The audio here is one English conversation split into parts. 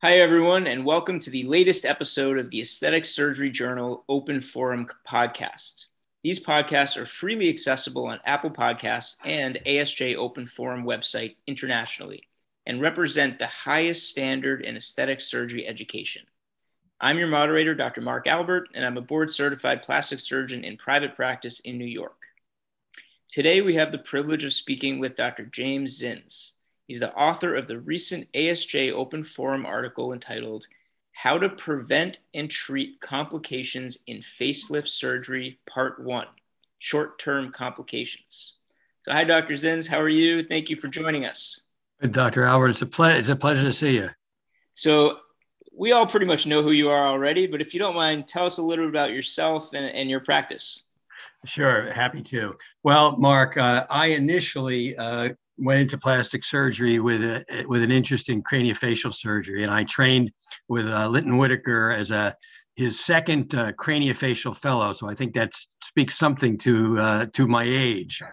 Hi, everyone, and welcome to the latest episode of the Aesthetic Surgery Journal Open Forum podcast. These podcasts are freely accessible on Apple Podcasts and ASJ Open Forum website internationally and represent the highest standard in aesthetic surgery education. I'm your moderator, Dr. Mark Albert, and I'm a board certified plastic surgeon in private practice in New York. Today, we have the privilege of speaking with Dr. James Zins. He's the author of the recent ASJ Open Forum article entitled How to Prevent and Treat Complications in Facelift Surgery, Part 1 Short Term Complications. So, hi, Dr. Zins. How are you? Thank you for joining us. Dr. Albert, it's a, ple- it's a pleasure to see you. So, we all pretty much know who you are already, but if you don't mind, tell us a little bit about yourself and, and your practice. Sure, happy to. Well, Mark, uh, I initially uh, went into plastic surgery with a, with an interest in craniofacial surgery, and I trained with uh, Linton Whitaker as a his second uh, craniofacial fellow. So I think that speaks something to uh, to my age.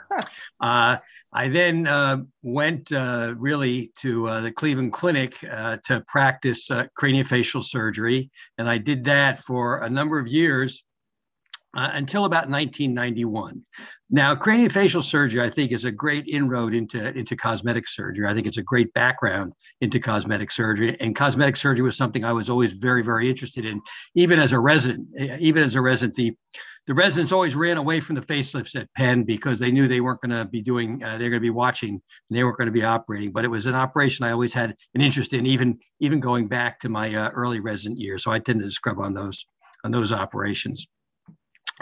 Uh, I then uh, went uh, really to uh, the Cleveland Clinic to practice craniofacial surgery, and I did that for a number of years uh, until about 1991. Now, craniofacial surgery, I think, is a great inroad into, into cosmetic surgery. I think it's a great background into cosmetic surgery. And cosmetic surgery was something I was always very, very interested in, even as a resident. Even as a resident, the, the residents always ran away from the facelifts at Penn because they knew they weren't going to be doing, uh, they're going to be watching, and they weren't going to be operating. But it was an operation I always had an interest in, even even going back to my uh, early resident years. So I tended to scrub on those on those operations.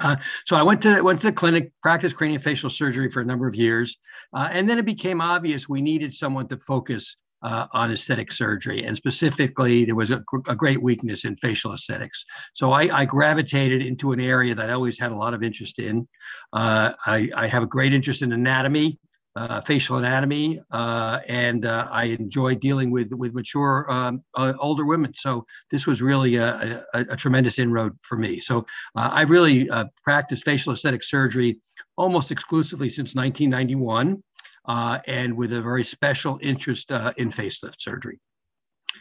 Uh, so I went to went to the clinic, practiced craniofacial surgery for a number of years, uh, and then it became obvious we needed someone to focus uh, on aesthetic surgery, and specifically there was a, a great weakness in facial aesthetics. So I, I, gravitated into an area that I always had a lot of interest in. Uh, I, I, have a great interest in anatomy uh, facial anatomy, uh, and uh, I enjoy dealing with with mature um, uh, older women. So this was really a, a, a tremendous inroad for me. So uh, I really uh, practiced facial aesthetic surgery almost exclusively since 1991, and with a very special interest in facelift surgery.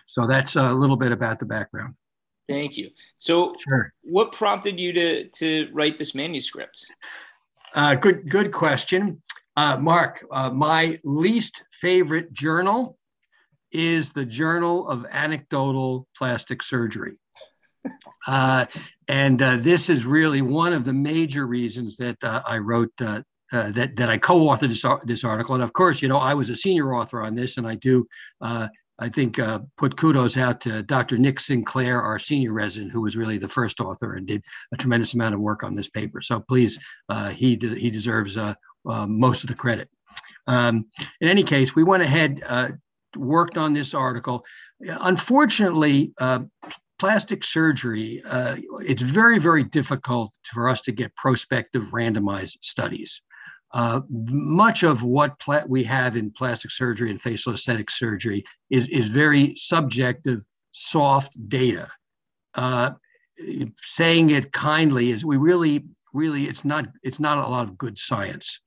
So that's a little bit about the background. Thank you. So, sure. what prompted you to to write this manuscript? good good question. Uh, Mark, uh, my least favorite journal is the Journal of Anecdotal Plastic Surgery. Uh, and uh, this is really one of the major reasons that uh, I wrote uh, that, that I co-authored this, this article. And of course, you know, I was a senior author on this, and I do I think uh, put kudos out to Dr. Nick Sinclair, our senior resident, who was really the first author and did a tremendous amount of work on this paper. So please, uh, he de- he deserves uh, uh, most of the credit. Um, in any case, we went ahead, uh, worked on this article. Unfortunately, uh, plastic surgery, uh, it's very, very difficult for us to get prospective randomized studies. Uh, much of what we have in plastic surgery and facial aesthetic surgery is, is very subjective, soft data. Saying it kindly is we really, really, it's not, it's not a lot of good science.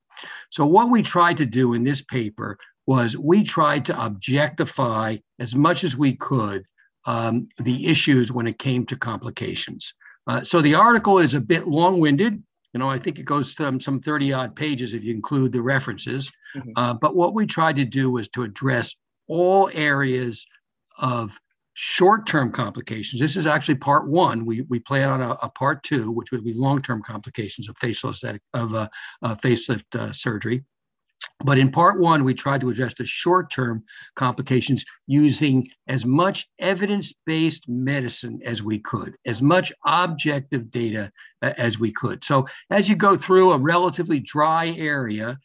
So, what we tried to do in this paper was we tried to objectify as much as we could um, the issues when it came to complications. Uh, so, the article is a bit long winded. You know, I think it goes to some 30 odd pages if you include the references. Mm-hmm. Uh, but what we tried to do was to address all areas of short-term complications. This is actually part one. We, we plan on a, a part two, which would be long-term complications of facial aesthetic of uh, uh, facelift uh, surgery. But in part one, we tried to address the short-term complications using as much evidence-based medicine as we could, as much objective data uh, as we could. So as you go through a relatively dry area,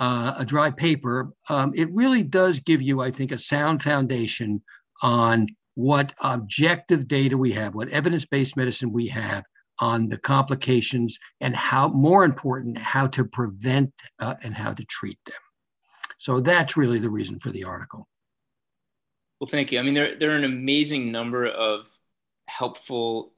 uh, a dry paper, um, it really does give you, I think, a sound foundation on what objective data we have, what evidence based medicine we have on the complications, and how, more important, how to prevent uh, and how to treat them. So that's really the reason for the article. Well, thank you. I mean, there, there are an amazing number of helpful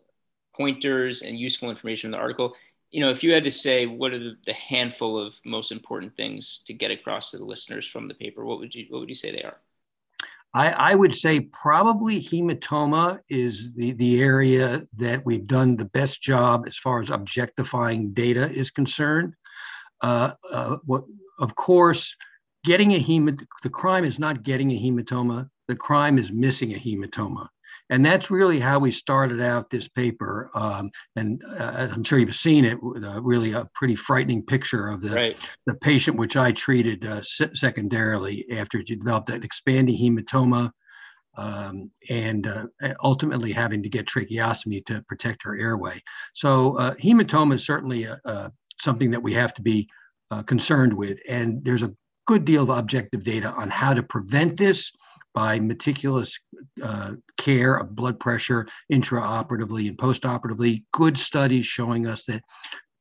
pointers and useful information in the article. You know, if you had to say what are the, the handful of most important things to get across to the listeners from the paper, what would you what would you say they are? I, I, would say probably hematoma is the, the area that we've done the best job as far as objectifying data is concerned. Uh, uh, what, of course, getting a hemat the crime is not getting a hematoma. The crime is missing a hematoma. And that's really how we started out this paper. Um, and uh, I'm sure you've seen it, uh, really a pretty frightening picture of the, right. the patient, which I treated uh, se- secondarily after she developed an expanding hematoma um, and uh, ultimately having to get tracheostomy to protect her airway. So uh, hematoma is certainly a, something that we have to be uh, concerned with. And there's a good deal of objective data on how to prevent this by meticulous uh, care of blood pressure intraoperatively and postoperatively. Good studies showing us that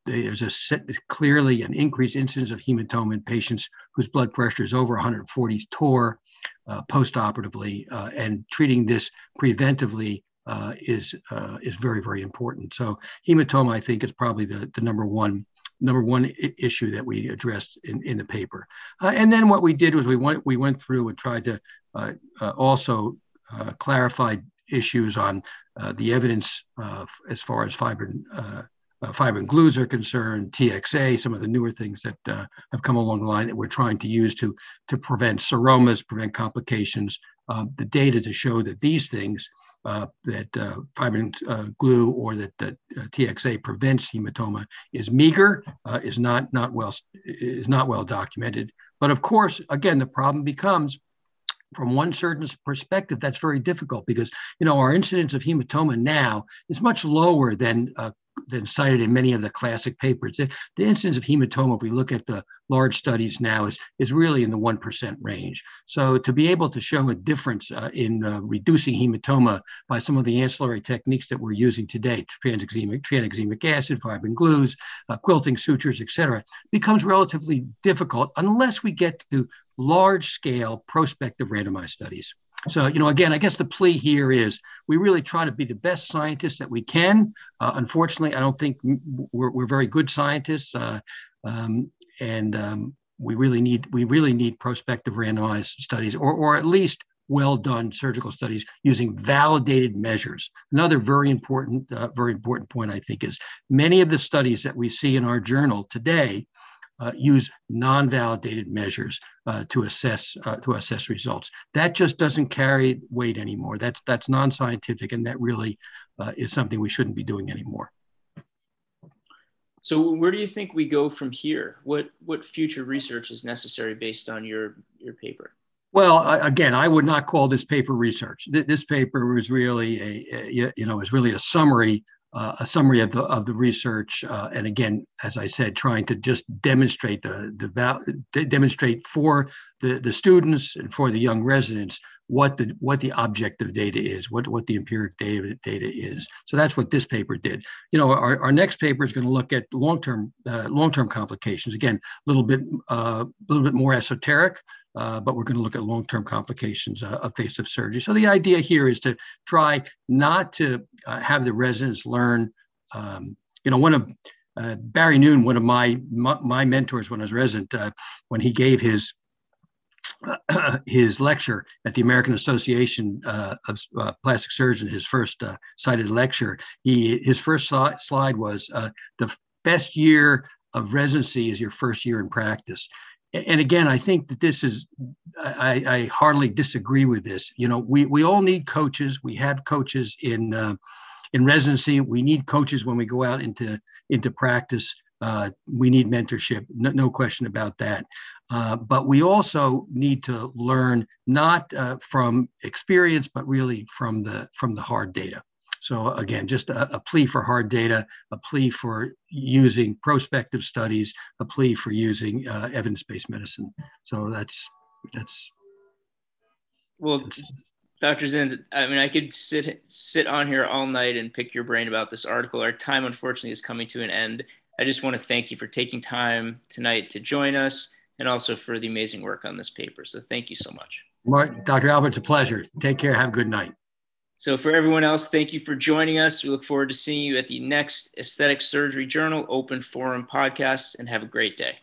there's a set, clearly an increased incidence of hematoma in patients whose blood pressure is over 140 torr uh, postoperatively, uh, and treating this preventively uh, is uh, is very very important. So hematoma, I think, is probably the, the number one number one issue that we addressed in, in the paper. Uh, and then what we did was we went we went through and tried to uh, uh, also uh, clarify issues on uh, the evidence uh, as far as fibrin fibrin glues are concerned, TXA, some of the newer things that have come along the line that we're trying to use to to prevent seromas, prevent complications, um, the data to show that these things, uh, that uh, fibrin uh, glue or that, that uh, TXA prevents hematoma, is meager, uh, is not not well is not well documented. But of course, again, the problem becomes from one surgeon's perspective, that's very difficult because you know our incidence of hematoma now is much lower than uh, than cited in many of the classic papers. The, the, incidence of hematoma, if we look at the large studies now, is, is really in the 1% range. So to be able to show a difference uh, in uh, reducing hematoma by some of the ancillary techniques that we're using today, tranexamic, tranexamic acid, fibrin glues, uh, quilting sutures, et cetera, becomes relatively difficult unless we get to large scale prospective randomized studies. So, you know, again, I guess the plea here is we really try to be the best scientists that we can. Uh, unfortunately, I don't think we're, we're very good scientists, uh, um, and um, we really need we really need prospective randomized studies, or or at least well done surgical studies using validated measures. Another very important uh, very important point I think is many of the studies that we see in our journal today uh, use non-validated measures uh, to assess uh, to assess results. That just doesn't carry weight anymore. That's that's non-scientific, and that really uh, is something we shouldn't be doing anymore. So, where do you think we go from here? What what future research is necessary based on your your paper? Well, again, I would not call this paper research. This paper was really a, a you know was really a summary uh, a summary of the of the research, uh, and again, as I said, trying to just demonstrate the, the val- demonstrate for the, the students and for the young residents what the what the objective data is, what what the empiric data data is. So that's what this paper did. You know, our, our next paper is going to look at long term uh, long term complications. Again, a little bit a uh, little bit more esoteric. Uh, but we're going to look at long-term complications uh, of facelift surgery. So the idea here is to try not to uh, have the residents learn. Um, you know, one of uh, Barry Noon, one of my my, my mentors when I was resident, uh, when he gave his his lecture at the American Association uh, of Plastic Surgeons, his first cited lecture, he his first slide was the best year of residency is your first year in practice and again, I think that this is, I, I, hardly disagree with this. You know, we, we all need coaches. We have coaches in, uh, in residency. We need coaches when we go out into, into practice. Uh, we need mentorship, no, no question about that. Uh, but we also need to learn not uh, from experience, but really from the from the hard data. So again, just a, a, plea for hard data, a plea for using prospective studies, a plea for using uh, evidence-based medicine. So that's that's. Well, that's, Dr. Zins, I mean, I could sit sit on here all night and pick your brain about this article. Our time, unfortunately, is coming to an end. I just want to thank you for taking time tonight to join us, and also for the amazing work on this paper. So thank you so much. Mark, Dr. Albert, it's a pleasure. Take care. Have a good night. So, for everyone else, thank you for joining us. We look forward to seeing you at the next Aesthetic Surgery Journal Open Forum podcast and have a great day.